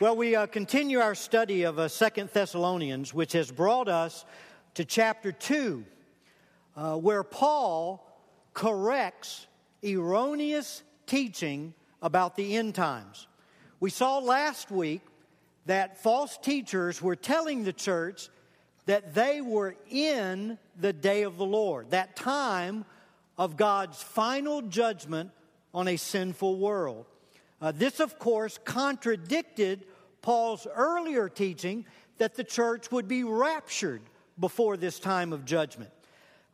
Well, we uh, continue our study of uh, Second Thessalonians, which has brought us to chapter 2, uh, where Paul corrects erroneous teaching about the end times. We saw last week that false teachers were telling the church that they were in the day of the Lord, that time of God's final judgment on a sinful world. Uh, this, of course, contradicted Paul's earlier teaching that the church would be raptured before this time of judgment.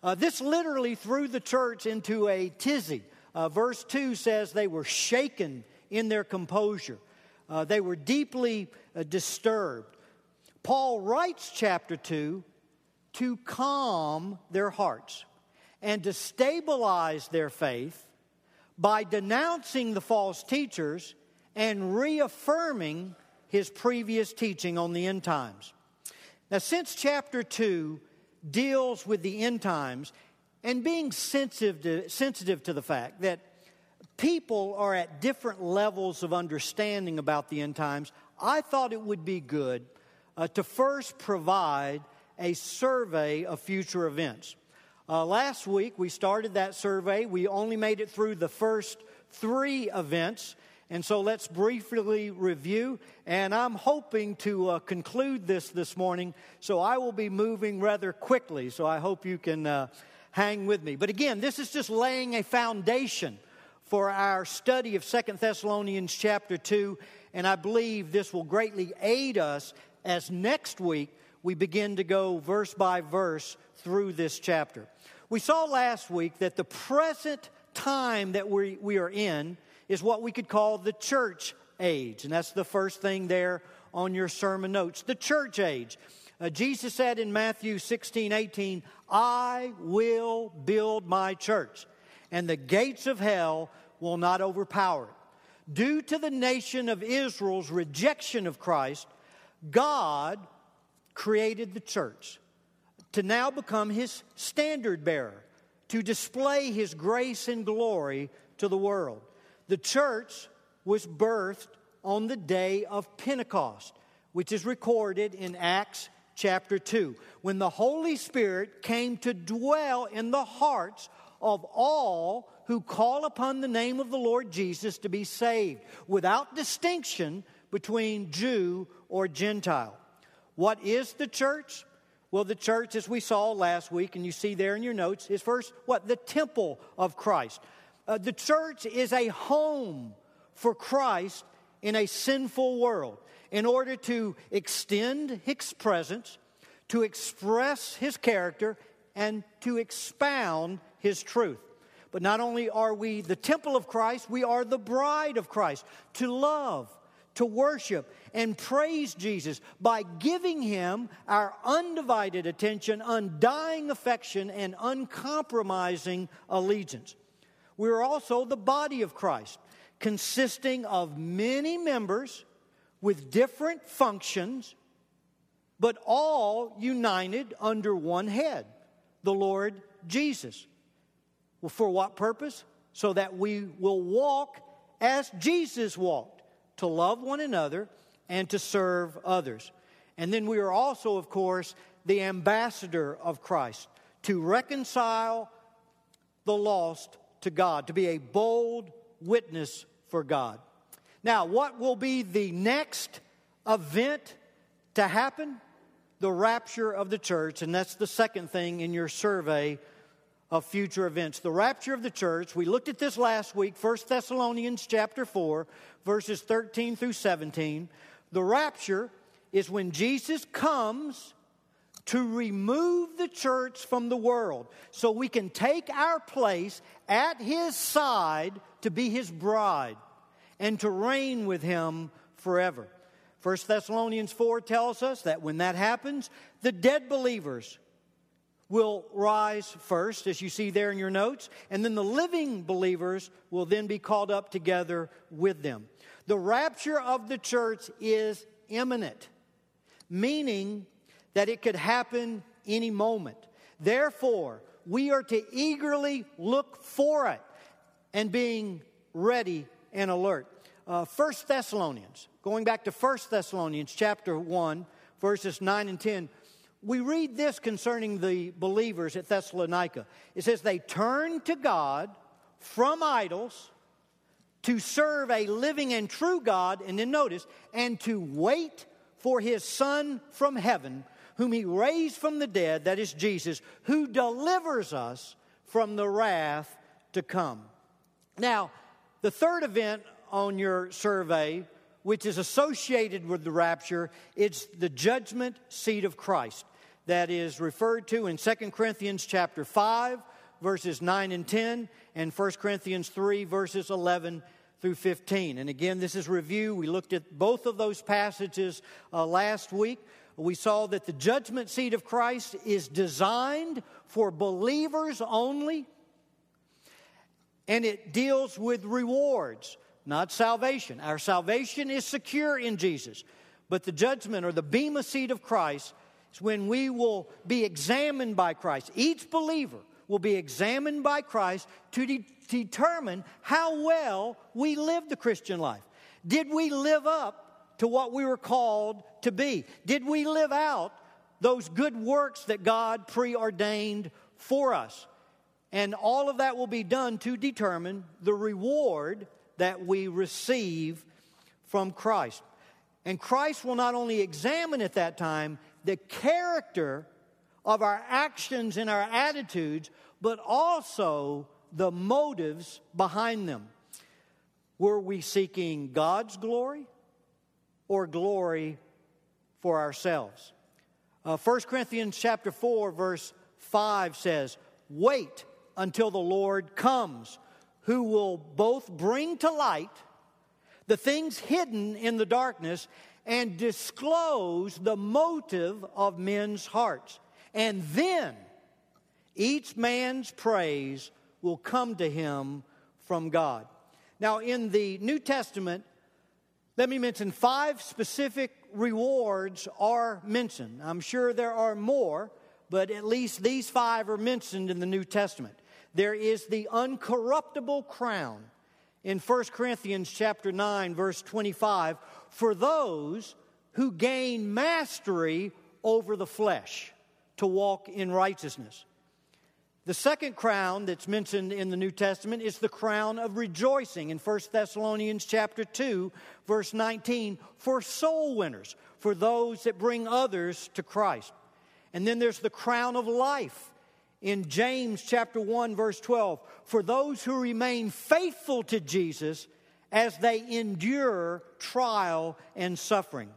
Uh, this literally threw the church into a tizzy. Uh, verse 2 says they were shaken in their composure, uh, they were deeply uh, disturbed. Paul writes chapter 2 to calm their hearts and to stabilize their faith by denouncing the false teachers and reaffirming his previous teaching on the end times. Now, since chapter 2 deals with the end times and being sensitive to, sensitive to the fact that people are at different levels of understanding about the end times, I thought it would be good uh, to first provide a survey of future events. Uh, last week, we started that survey. We only made it through the first three events. And so let's briefly review. And I'm hoping to uh, conclude this this morning. So I will be moving rather quickly. So I hope you can uh, hang with me. But again, this is just laying a foundation for our study of Second Thessalonians chapter 2. And I believe this will greatly aid us as next week we begin to go verse by verse through this chapter. We saw last week that the present time that we, we are in is what we could call the church age. And that's the first thing there on your sermon notes the church age. Uh, Jesus said in Matthew 16, 18, I will build my church, and the gates of hell will not overpower it. Due to the nation of Israel's rejection of Christ, God created the church to now become his standard bearer, to display his grace and glory to the world. The church was birthed on the day of Pentecost, which is recorded in Acts chapter 2, when the Holy Spirit came to dwell in the hearts of all who call upon the name of the Lord Jesus to be saved, without distinction between Jew or Gentile. What is the church? Well, the church, as we saw last week, and you see there in your notes, is first what? The temple of Christ. Uh, the church is a home for Christ in a sinful world in order to extend his presence, to express his character, and to expound his truth. But not only are we the temple of Christ, we are the bride of Christ to love, to worship and praise Jesus by giving him our undivided attention, undying affection, and uncompromising allegiance. We are also the body of Christ, consisting of many members with different functions, but all united under one head, the Lord Jesus. For what purpose? So that we will walk as Jesus walked to love one another and to serve others. And then we are also, of course, the ambassador of Christ to reconcile the lost to God, to be a bold witness for God. Now, what will be the next event to happen? The rapture of the church, and that's the second thing in your survey of future events. The rapture of the church, we looked at this last week, 1 Thessalonians chapter 4, verses 13 through 17. The rapture is when Jesus comes to remove the church from the world so we can take our place at his side to be his bride and to reign with him forever. 1 Thessalonians 4 tells us that when that happens, the dead believers will rise first, as you see there in your notes, and then the living believers will then be called up together with them. The rapture of the church is imminent, meaning that it could happen any moment. Therefore, we are to eagerly look for it and being ready and alert. uh, 1 Thessalonians, going back to First Thessalonians chapter 1, verses 9 and 10, we read this concerning the believers at Thessalonica. It says, They turned to God from idols to serve a living and true God, and then notice, and to wait for his Son from heaven, whom he raised from the dead, that is Jesus, who delivers us from the wrath to come. Now, the third event on your survey, which is associated with the rapture, it's the judgment seat of Christ that is referred to in 2 Corinthians chapter 5 verses 9 and 10 and 1 Corinthians 3 verses 11 through 15. And again, this is review. We looked at both of those passages uh, last week. We saw that the judgment seat of Christ is designed for believers only, and it deals with rewards, not salvation. Our salvation is secure in Jesus, but the judgment or the bema seat of Christ is when we will be examined by Christ. Each believer will be examined by Christ to de- determine how well we live the Christian life. Did we live up to what we were called to be? Did we live out those good works that God preordained for us? And all of that will be done to determine the reward that we receive from Christ. And Christ will not only examine at that time the character of our actions and our attitudes, but also the motives behind them. Were we seeking God's glory or glory for ourselves? Uh, 1 Corinthians chapter 4 verse 5 says, "Wait until the Lord comes, who will both bring to light the things hidden in the darkness and disclose the motive of men's hearts. And then each man's praise will come to him from God. Now, in the New Testament, let me mention five specific rewards are mentioned. I'm sure there are more, but at least these five are mentioned in the New Testament. There is the uncorruptible crown in 1 Corinthians chapter 9 verse 25 for those who gain mastery over the flesh to walk in righteousness. The second crown that's mentioned in the New Testament is the crown of rejoicing in 1 Thessalonians chapter 2 verse 19 for soul winners, for those that bring others to Christ. And then there's the crown of life in James chapter 1 verse 12 for those who remain faithful to Jesus as they endure trial and suffering.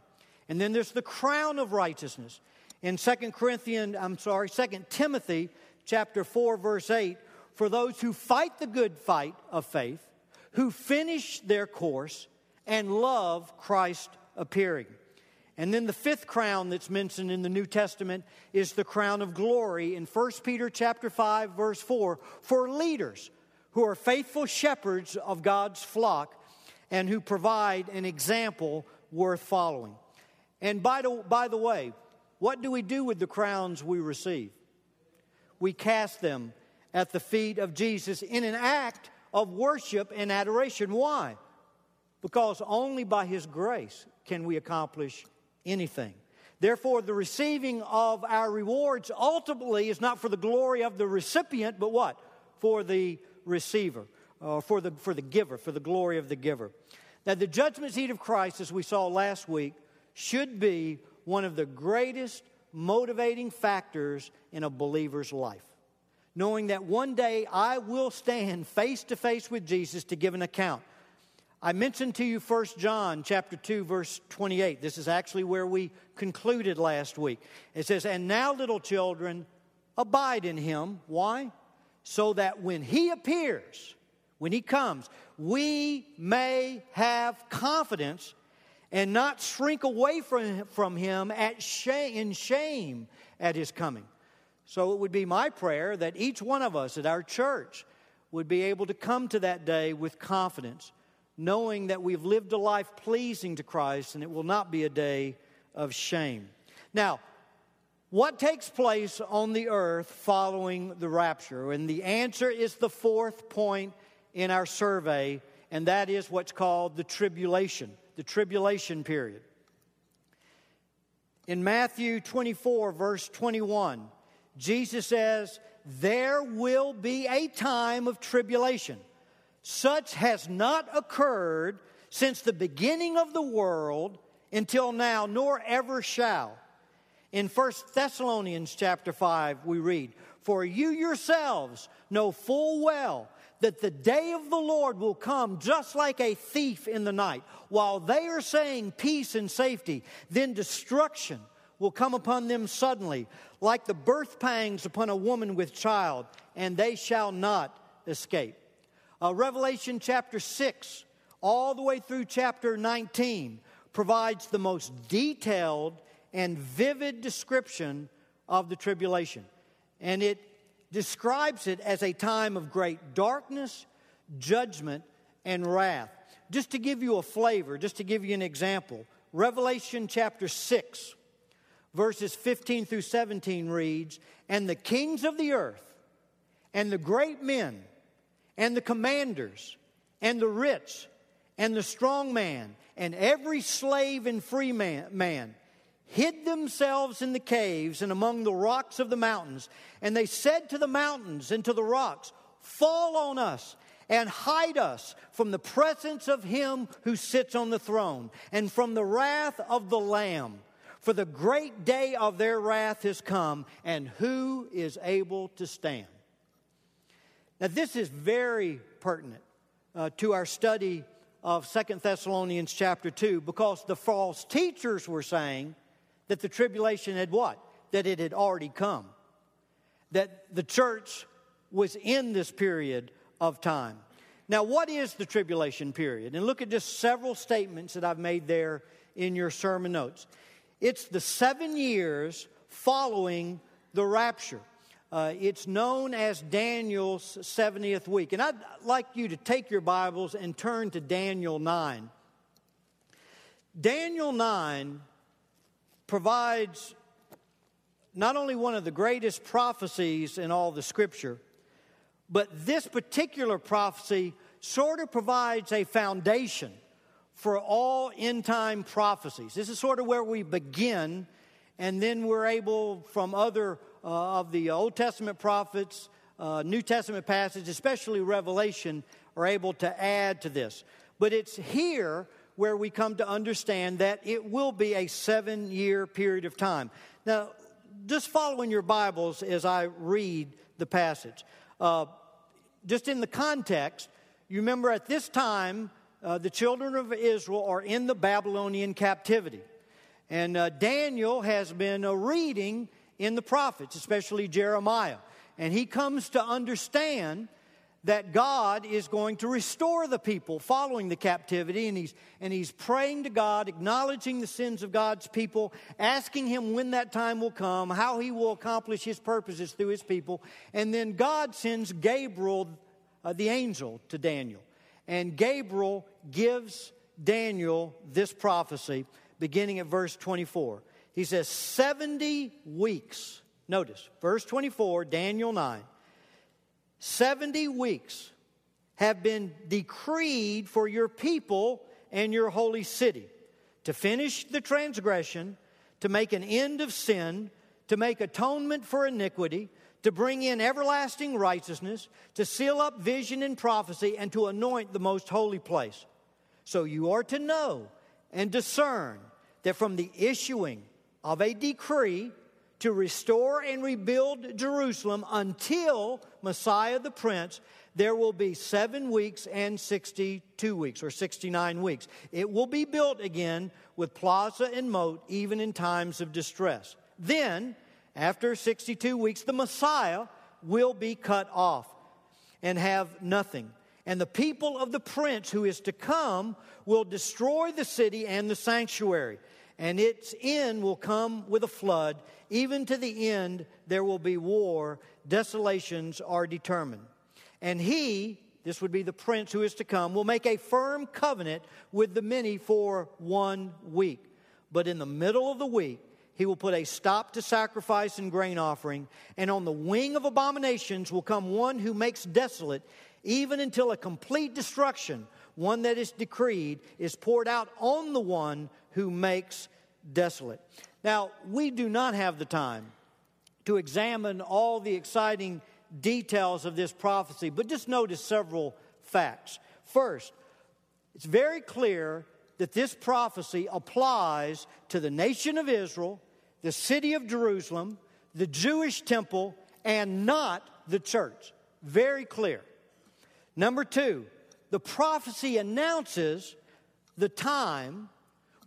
And then there's the crown of righteousness in Second Corinthians, I'm sorry, Second Timothy chapter 4 verse 8 for those who fight the good fight of faith, who finish their course and love Christ appearing. And then the fifth crown that's mentioned in the New Testament is the crown of glory in 1 Peter chapter 5 verse 4 for leaders who are faithful shepherds of God's flock and who provide an example worth following. And by the, by the way, what do we do with the crowns we receive? We cast them at the feet of Jesus in an act of worship and adoration. Why? Because only by His grace can we accomplish anything. Therefore, the receiving of our rewards ultimately is not for the glory of the recipient, but what? For the receiver, uh, for, the, for the giver, for the glory of the giver. Now, the judgment seat of Christ, as we saw last week, should be one of the greatest motivating factors in a believer's life. Knowing that one day I will stand face to face with Jesus to give an account. I mentioned to you 1 John chapter 2 verse 28. This is actually where we concluded last week. It says, "And now little children, abide in him." Why? So that when he appears, when he comes, we may have confidence and not shrink away from, from him at shame, in shame at his coming. So it would be my prayer that each one of us at our church would be able to come to that day with confidence knowing that we've lived a life pleasing to Christ and it will not be a day of shame. Now, what takes place on the earth following the rapture? And the answer is the fourth point in our survey, and that is what's called the tribulation, the tribulation period. In Matthew 24, verse 21, Jesus says, There will be a time of tribulation. Such has not occurred since the beginning of the world until now, nor ever shall. In 1 Thessalonians chapter 5, we read, For you yourselves know full well that the day of the Lord will come just like a thief in the night. While they are saying peace and safety, then destruction will come upon them suddenly, like the birth pangs upon a woman with child, and they shall not escape. Uh, Revelation chapter 6, all the way through chapter 19, provides the most detailed and vivid description of the tribulation. And it describes it as a time of great darkness, judgment, and wrath. Just to give you a flavor, just to give you an example, Revelation chapter 6, verses 15 through 17 reads And the kings of the earth, and the great men, and the commanders, and the rich, and the strong man, and every slave and free man, man hid themselves in the caves and among the rocks of the mountains. And they said to the mountains and to the rocks, Fall on us and hide us from the presence of him who sits on the throne and from the wrath of the Lamb. For the great day of their wrath has come, and who is able to stand? Now, this is very pertinent uh, to our study of Second Thessalonians chapter 2 because the false teachers were saying that the tribulation had what? That it had already come. That the church was in this period of time. Now, what is the tribulation period? And look at just several statements that I've made there in your sermon notes. It's the seven years following the rapture. Uh, it's known as Daniel's 70th week. And I'd like you to take your Bibles and turn to Daniel 9. Daniel 9 provides not only one of the greatest prophecies in all the scripture, but this particular prophecy sort of provides a foundation for all end time prophecies. This is sort of where we begin, and then we're able, from other uh, of the Old Testament prophets, uh, New Testament passages, especially Revelation, are able to add to this. But it's here where we come to understand that it will be a seven year period of time. Now, just following your Bibles as I read the passage. Uh, just in the context, you remember at this time, uh, the children of Israel are in the Babylonian captivity. And uh, Daniel has been uh, reading in the prophets, especially Jeremiah. And he comes to understand that God is going to restore the people following the captivity, and he's, and he's praying to God, acknowledging the sins of God's people, asking Him when that time will come, how He will accomplish His purposes through His people. And then God sends Gabriel, uh, the angel, to Daniel. And Gabriel gives Daniel this prophecy beginning at verse 24. He says, 70 weeks. Notice, verse 24, Daniel 9. 70 weeks have been decreed for your people and your holy city to finish the transgression, to make an end of sin, to make atonement for iniquity, to bring in everlasting righteousness, to seal up vision and prophecy, and to anoint the most holy place. So you are to know and discern that from the issuing of a decree to restore and rebuild Jerusalem until Messiah the Prince, there will be seven weeks and 62 weeks, or 69 weeks. It will be built again with plaza and moat, even in times of distress. Then, after 62 weeks, the Messiah will be cut off and have nothing. And the people of the prince who is to come will destroy the city and the sanctuary and its end will come with a flood. Even to the end, there will be war. Desolations are determined. And he, this would be the prince who is to come, will make a firm covenant with the many for one week. But in the middle of the week, he will put a stop to sacrifice and grain offering, and on the wing of abominations will come one who makes desolate, even until a complete destruction one that is decreed, is poured out on the one who makes desolate. Now, we do not have the time to examine all the exciting details of this prophecy, but just notice several facts. First, it's very clear that this prophecy applies to the nation of Israel, the city of Jerusalem, the Jewish temple, and not the church. Very clear. Number two, the prophecy announces the time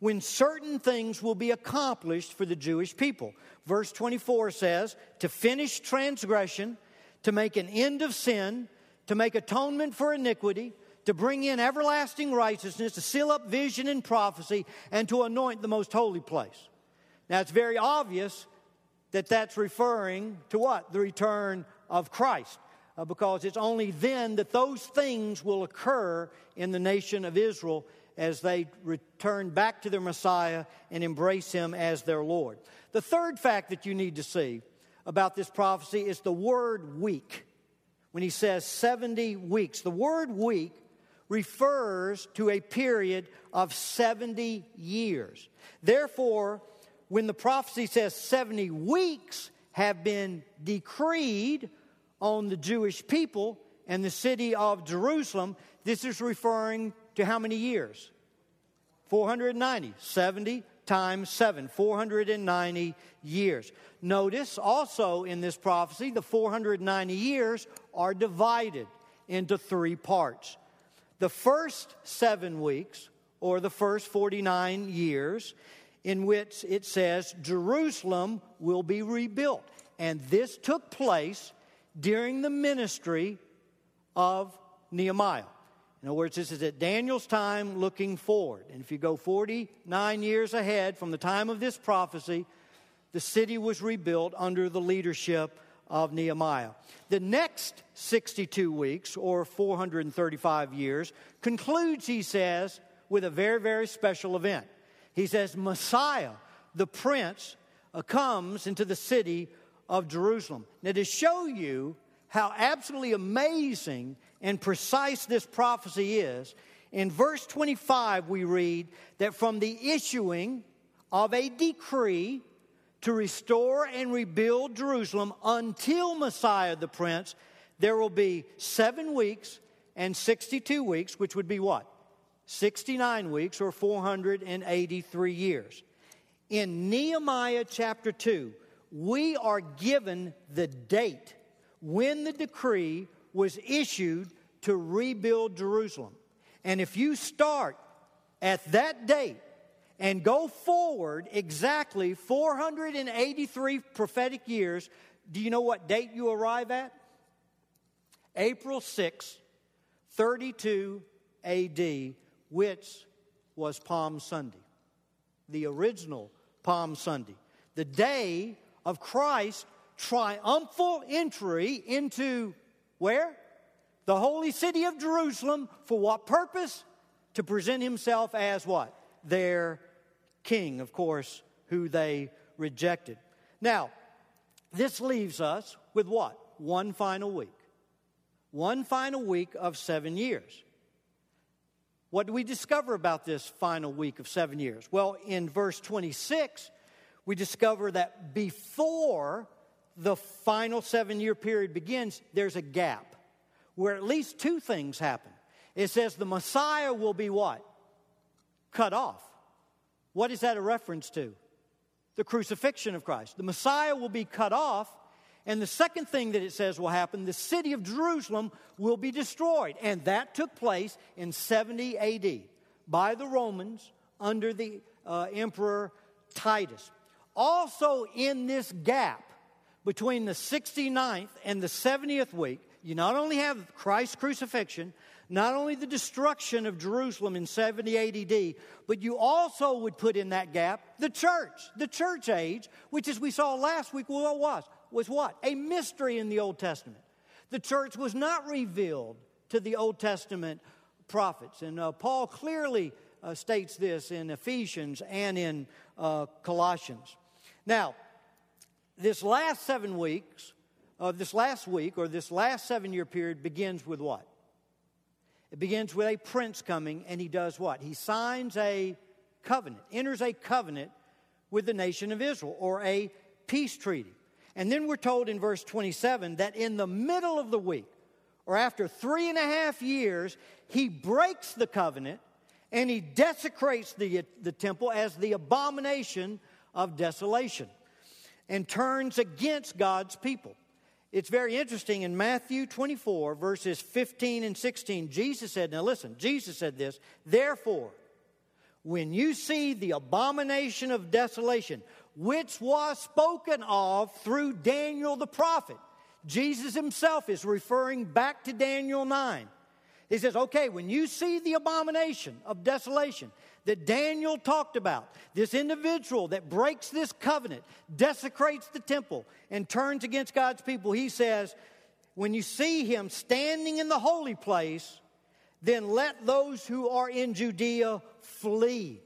when certain things will be accomplished for the Jewish people. Verse 24 says, to finish transgression, to make an end of sin, to make atonement for iniquity, to bring in everlasting righteousness, to seal up vision and prophecy, and to anoint the most holy place. Now, it's very obvious that that's referring to what? The return of Christ. Uh, because it's only then that those things will occur in the nation of Israel as they return back to their Messiah and embrace Him as their Lord. The third fact that you need to see about this prophecy is the word week. When he says 70 weeks, the word week refers to a period of 70 years. Therefore, when the prophecy says 70 weeks have been decreed on the Jewish people and the city of Jerusalem, this is referring to how many years? 490. 70 times 7. 490 years. Notice also in this prophecy, the 490 years are divided into three parts. The first seven weeks, or the first 49 years, in which it says Jerusalem will be rebuilt. And this took place during the ministry of Nehemiah. In other words, this is at Daniel's time looking forward. And if you go 49 years ahead from the time of this prophecy, the city was rebuilt under the leadership of Nehemiah. The next 62 weeks, or 435 years, concludes, he says, with a very, very special event. He says, Messiah, the prince, uh, comes into the city of Jerusalem. Now, to show you how absolutely amazing and precise this prophecy is, in verse 25 we read that from the issuing of a decree to restore and rebuild Jerusalem until Messiah the Prince, there will be seven weeks and 62 weeks, which would be what? 69 weeks or 483 years. In Nehemiah chapter 2, we are given the date when the decree was issued to rebuild Jerusalem. And if you start at that date and go forward exactly 483 prophetic years, do you know what date you arrive at? April 6, 32 AD, which was Palm Sunday, the original Palm Sunday, the day of Christ's triumphal entry into where? The holy city of Jerusalem. For what purpose? To present himself as what? Their king, of course, who they rejected. Now, this leaves us with what? One final week. One final week of seven years. What do we discover about this final week of seven years? Well, in verse 26, we discover that before the final seven year period begins, there's a gap where at least two things happen. It says the Messiah will be what? Cut off. What is that a reference to? The crucifixion of Christ. The Messiah will be cut off. And the second thing that it says will happen, the city of Jerusalem will be destroyed. And that took place in 70 AD by the Romans under the uh, Emperor Titus. Also, in this gap between the 69th and the 70th week, you not only have Christ's crucifixion, not only the destruction of Jerusalem in 70 AD, but you also would put in that gap the church, the church age, which as we saw last week, what was? Was what? A mystery in the Old Testament. The church was not revealed to the Old Testament prophets. And uh, Paul clearly uh, states this in Ephesians and in uh, Colossians. Now, this last seven weeks, uh, this last week, or this last seven year period begins with what? It begins with a prince coming, and he does what? He signs a covenant, enters a covenant with the nation of Israel, or a peace treaty. And then we're told in verse 27 that in the middle of the week, or after three and a half years, he breaks the covenant and he desecrates the, the temple as the abomination of desolation and turns against God's people. It's very interesting in Matthew 24, verses 15 and 16. Jesus said, Now listen, Jesus said this, therefore, when you see the abomination of desolation, which was spoken of through Daniel the prophet, Jesus himself is referring back to Daniel 9. He says, okay, when you see the abomination of desolation that Daniel talked about, this individual that breaks this covenant, desecrates the temple, and turns against God's people, he says, when you see him standing in the holy place, then let those who are in Judea flee.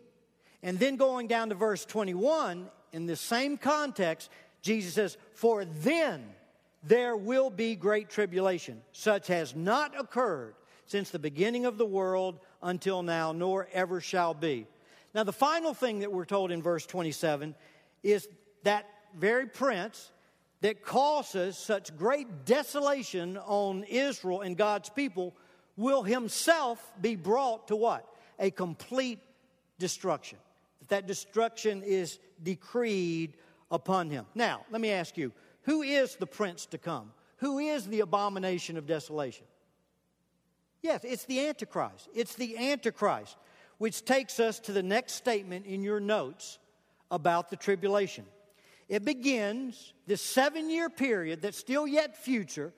And then going down to verse 21, in the same context, Jesus says, For then there will be great tribulation, such has not occurred since the beginning of the world until now, nor ever shall be. Now, the final thing that we're told in verse 27 is that very prince that causes such great desolation on Israel and God's people will himself be brought to what? A complete destruction. That that destruction is decreed upon him. Now, let me ask you, who is the prince to come? Who is the abomination of desolation? Yes, it's the Antichrist. It's the Antichrist, which takes us to the next statement in your notes about the tribulation. It begins this seven year period that's still yet future,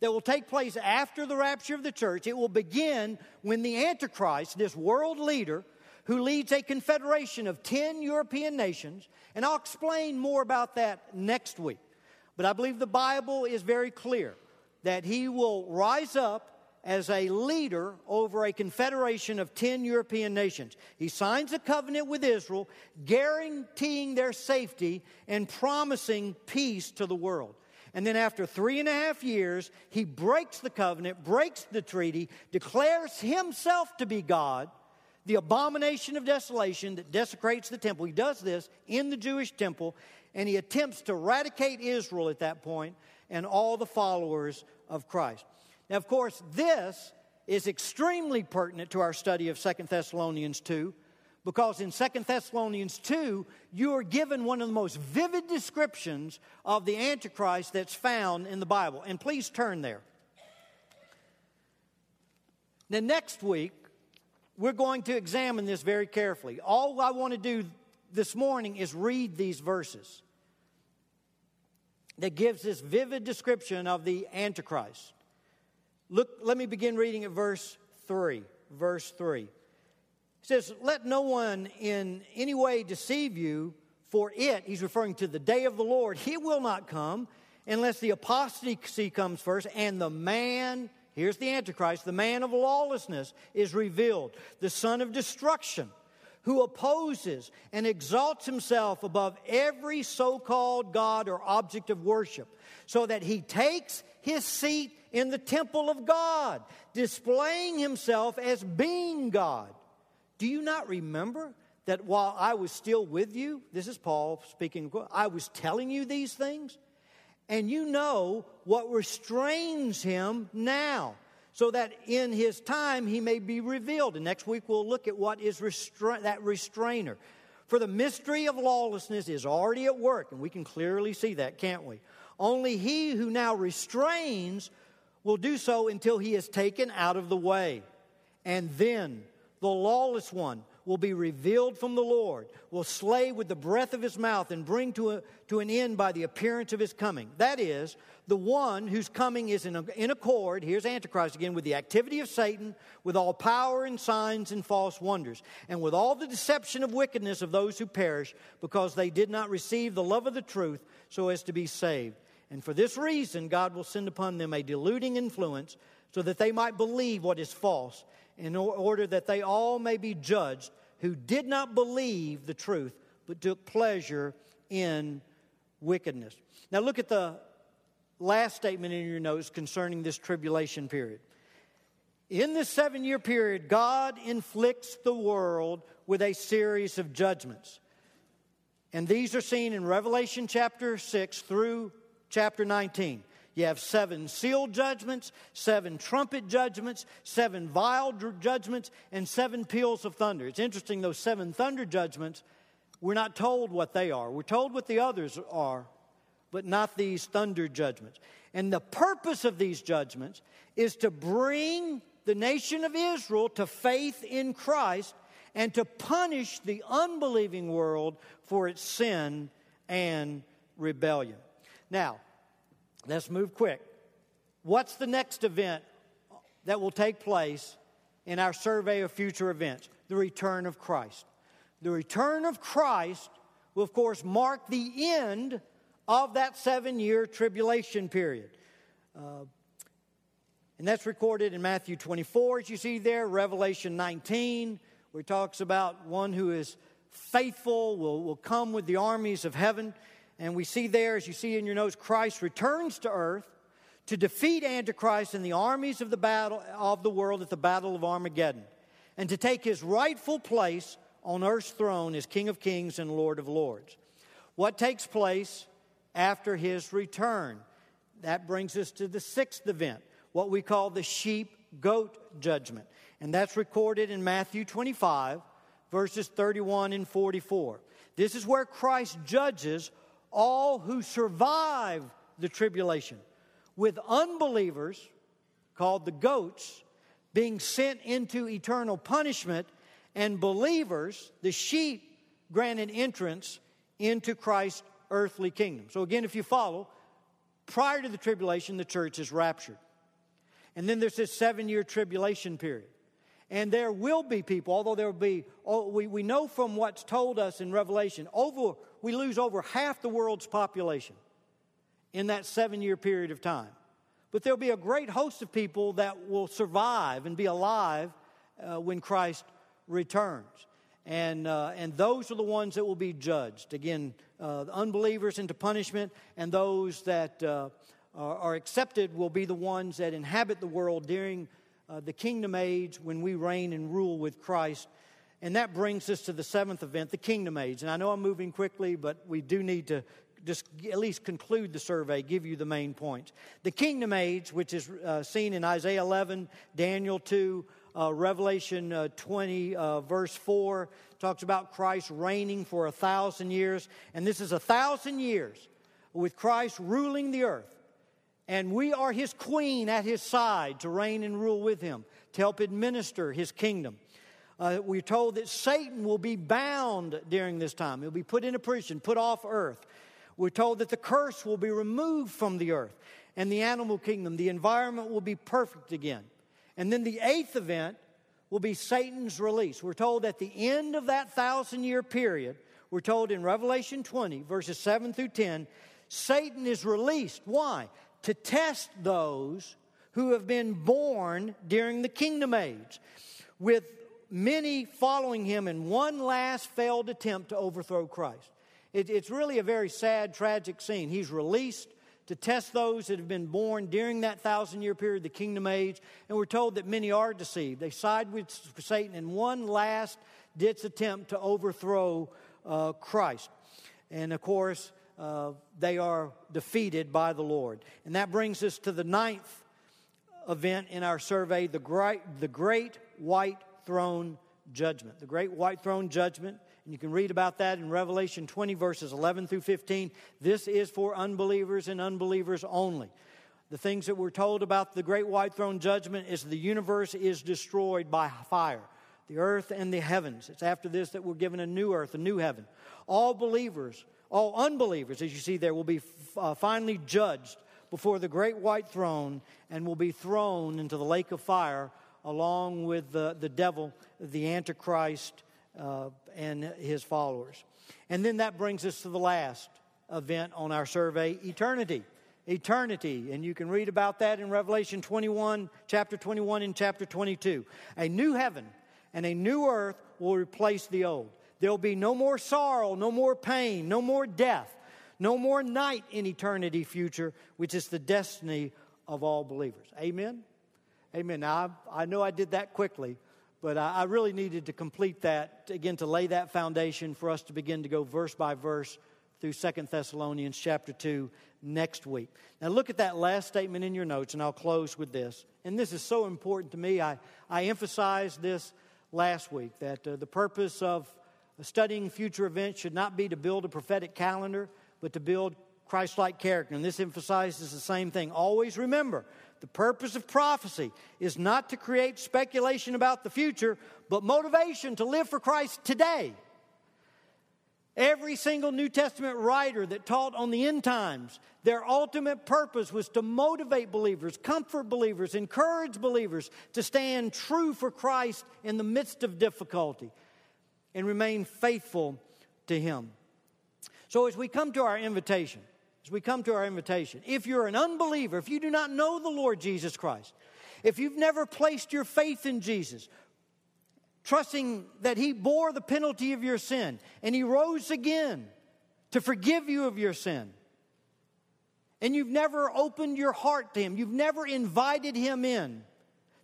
that will take place after the rapture of the church. It will begin when the Antichrist, this world leader, who leads a confederation of 10 European nations, and I'll explain more about that next week. But I believe the Bible is very clear that he will rise up as a leader over a confederation of 10 European nations. He signs a covenant with Israel, guaranteeing their safety and promising peace to the world. And then, after three and a half years, he breaks the covenant, breaks the treaty, declares himself to be God, the abomination of desolation that desecrates the temple. He does this in the Jewish temple, and he attempts to eradicate Israel at that point and all the followers of Christ. Now, of course, this is extremely pertinent to our study of Second Thessalonians 2 because in Second Thessalonians 2, you are given one of the most vivid descriptions of the Antichrist that's found in the Bible. And please turn there. Now, next week, we're going to examine this very carefully. All I want to do this morning is read these verses that gives this vivid description of the Antichrist. Look, let me begin reading at verse 3. Verse 3. It says, Let no one in any way deceive you, for it, he's referring to the day of the Lord, he will not come unless the apostasy comes first and the man, here's the Antichrist, the man of lawlessness is revealed, the son of destruction who opposes and exalts himself above every so called God or object of worship, so that he takes his seat in the temple of God, displaying himself as being God. Do you not remember that while I was still with you, this is Paul speaking, I was telling you these things? And you know what restrains him now, so that in his time he may be revealed. And next week we'll look at what is restra- that restrainer. For the mystery of lawlessness is already at work, and we can clearly see that, can't we? Only he who now restrains will do so until he is taken out of the way. And then the lawless one will be revealed from the Lord, will slay with the breath of his mouth and bring to, a, to an end by the appearance of his coming. That is, the one whose coming is in, a, in accord, here's Antichrist again, with the activity of Satan, with all power and signs and false wonders, and with all the deception of wickedness of those who perish, because they did not receive the love of the truth so as to be saved. And for this reason, God will send upon them a deluding influence so that they might believe what is false, in order that they all may be judged who did not believe the truth, but took pleasure in wickedness. Now, look at the last statement in your notes concerning this tribulation period. In this seven year period, God inflicts the world with a series of judgments. And these are seen in Revelation chapter 6 through chapter 19. You have seven seal judgments, seven trumpet judgments, seven vial judgments, and seven peals of thunder. It's interesting, those seven thunder judgments, we're not told what they are. We're told what the others are, but not these thunder judgments. And the purpose of these judgments is to bring the nation of Israel to faith in Christ and to punish the unbelieving world for its sin and rebellion. Now, let's move quick. What's the next event that will take place in our survey of future events? The return of Christ. The return of Christ will, of course, mark the end of that seven year tribulation period. Uh, and that's recorded in Matthew 24, as you see there, Revelation 19, where he talks about one who is faithful will, will come with the armies of heaven. And we see there, as you see in your notes, Christ returns to earth to defeat Antichrist and the armies of the battle of the world at the battle of Armageddon, and to take his rightful place on earth's throne as King of Kings and Lord of Lords. What takes place after his return? That brings us to the sixth event what we call the sheep goat judgment. And that's recorded in Matthew 25, verses 31 and 44. This is where Christ judges all who survive the tribulation, with unbelievers, called the goats, being sent into eternal punishment, and believers, the sheep, granted entrance into Christ's earthly kingdom. So, again, if you follow, prior to the tribulation, the church is raptured. And then there's this seven year tribulation period. And there will be people, although there will be, oh, we, we know from what's told us in Revelation, over, we lose over half the world's population in that seven year period of time. But there'll be a great host of people that will survive and be alive uh, when Christ returns. And, uh, and those are the ones that will be judged. Again, uh, unbelievers into punishment, and those that uh, are accepted will be the ones that inhabit the world during uh, the kingdom age when we reign and rule with Christ. And that brings us to the seventh event, the kingdom age. And I know I'm moving quickly, but we do need to just at least conclude the survey, give you the main points. The kingdom age, which is uh, seen in Isaiah 11, Daniel 2, uh, Revelation uh, 20, uh, verse 4, talks about Christ reigning for a thousand years. And this is a thousand years with Christ ruling the earth. And we are his queen at his side to reign and rule with him, to help administer his kingdom. Uh, we're told that Satan will be bound during this time. He'll be put in a prison, put off earth. We're told that the curse will be removed from the earth and the animal kingdom, the environment will be perfect again. And then the eighth event will be Satan's release. We're told at the end of that thousand year period, we're told in Revelation 20, verses 7 through 10, Satan is released. Why? to test those who have been born during the kingdom age, with many following him in one last failed attempt to overthrow Christ. It, it's really a very sad, tragic scene. He's released to test those that have been born during that thousand year period, the kingdom age, and we're told that many are deceived. They side with Satan in one last ditch attempt to overthrow uh, Christ. And of course, uh, they are defeated by the Lord. And that brings us to the ninth event in our survey the great, the great white throne judgment. The great white throne judgment. And you can read about that in Revelation 20, verses 11 through 15. This is for unbelievers and unbelievers only. The things that we're told about the great white throne judgment is the universe is destroyed by fire, the earth and the heavens. It's after this that we're given a new earth, a new heaven. All believers all unbelievers, as you see there, will be uh, finally judged before the great white throne and will be thrown into the lake of fire along with the, the devil, the Antichrist, uh, and his followers. And then that brings us to the last event on our survey eternity. Eternity. And you can read about that in Revelation 21, chapter 21, and chapter 22. A new heaven and a new earth will replace the old. There'll be no more sorrow, no more pain, no more death, no more night in eternity future, which is the destiny of all believers. Amen? Amen. Now, I, I know I did that quickly, but I, I really needed to complete that, again, to lay that foundation for us to begin to go verse by verse through Second Thessalonians chapter 2 next week. Now, look at that last statement in your notes, and I'll close with this. And this is so important to me. I, I emphasized this last week that uh, the purpose of studying future events should not be to build a prophetic calendar, but to build Christ like character. And this emphasizes the same thing. Always remember the purpose of prophecy is not to create speculation about the future, but motivation to live for Christ today. Every single New Testament writer that taught on the end times, their ultimate purpose was to motivate believers, comfort believers, encourage believers to stand true for Christ in the midst of difficulty and remain faithful to Him. So, as we come to our invitation, as we come to our invitation, if you're an unbeliever, if you do not know the Lord Jesus Christ, if you've never placed your faith in Jesus, trusting that He bore the penalty of your sin and He rose again to forgive you of your sin. And you've never opened your heart to Him, you've never invited Him in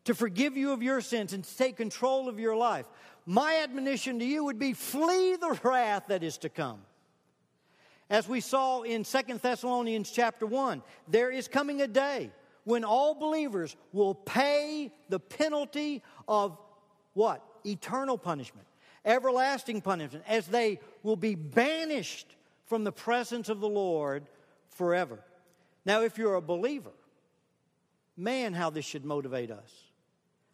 to forgive you of your sins and to take control of your life. My admonition to you would be flee the wrath that is to come. As we saw in Second Thessalonians chapter 1, there is coming a day when all believers will pay the penalty of what? eternal punishment, everlasting punishment, as they will be banished from the presence of the Lord forever. Now, if you're a believer, man, how this should motivate us,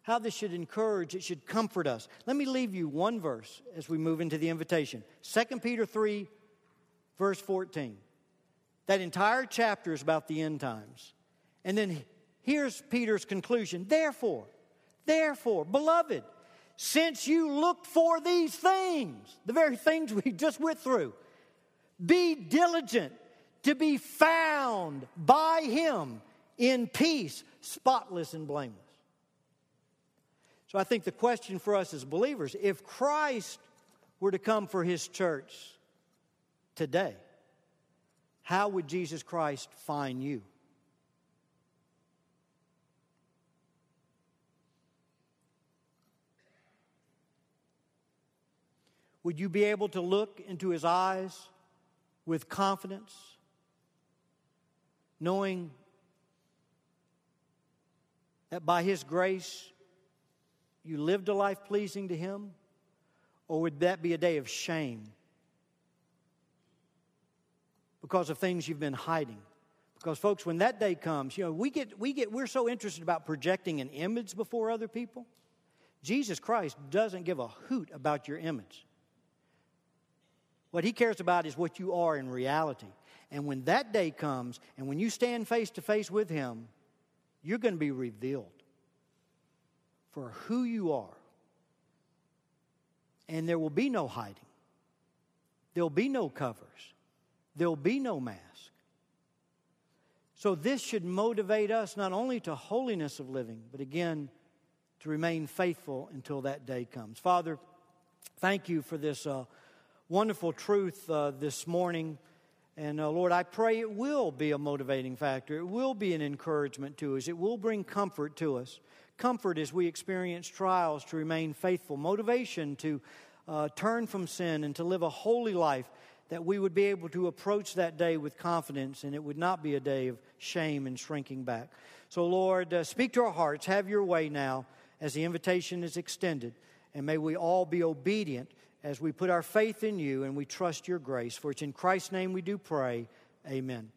how this should encourage, it should comfort us. Let me leave you one verse as we move into the invitation 2 Peter 3, verse 14. That entire chapter is about the end times. And then here's Peter's conclusion. Therefore, therefore, beloved, since you look for these things, the very things we just went through. Be diligent to be found by Him in peace, spotless and blameless. So I think the question for us as believers if Christ were to come for His church today, how would Jesus Christ find you? Would you be able to look into his eyes with confidence, knowing that by his grace you lived a life pleasing to him? Or would that be a day of shame because of things you've been hiding? Because folks, when that day comes, you know, we get we get we're so interested about projecting an image before other people. Jesus Christ doesn't give a hoot about your image. What he cares about is what you are in reality. And when that day comes, and when you stand face to face with him, you're going to be revealed for who you are. And there will be no hiding, there'll be no covers, there'll be no mask. So, this should motivate us not only to holiness of living, but again, to remain faithful until that day comes. Father, thank you for this. Uh, wonderful truth uh, this morning. And uh, Lord, I pray it will be a motivating factor. It will be an encouragement to us. It will bring comfort to us. Comfort as we experience trials to remain faithful. Motivation to uh, turn from sin and to live a holy life. That we would be able to approach that day with confidence and it would not be a day of shame and shrinking back. So, Lord, uh, speak to our hearts. Have your way now as the invitation is extended. And may we all be obedient as we put our faith in you and we trust your grace. For it's in Christ's name we do pray. Amen.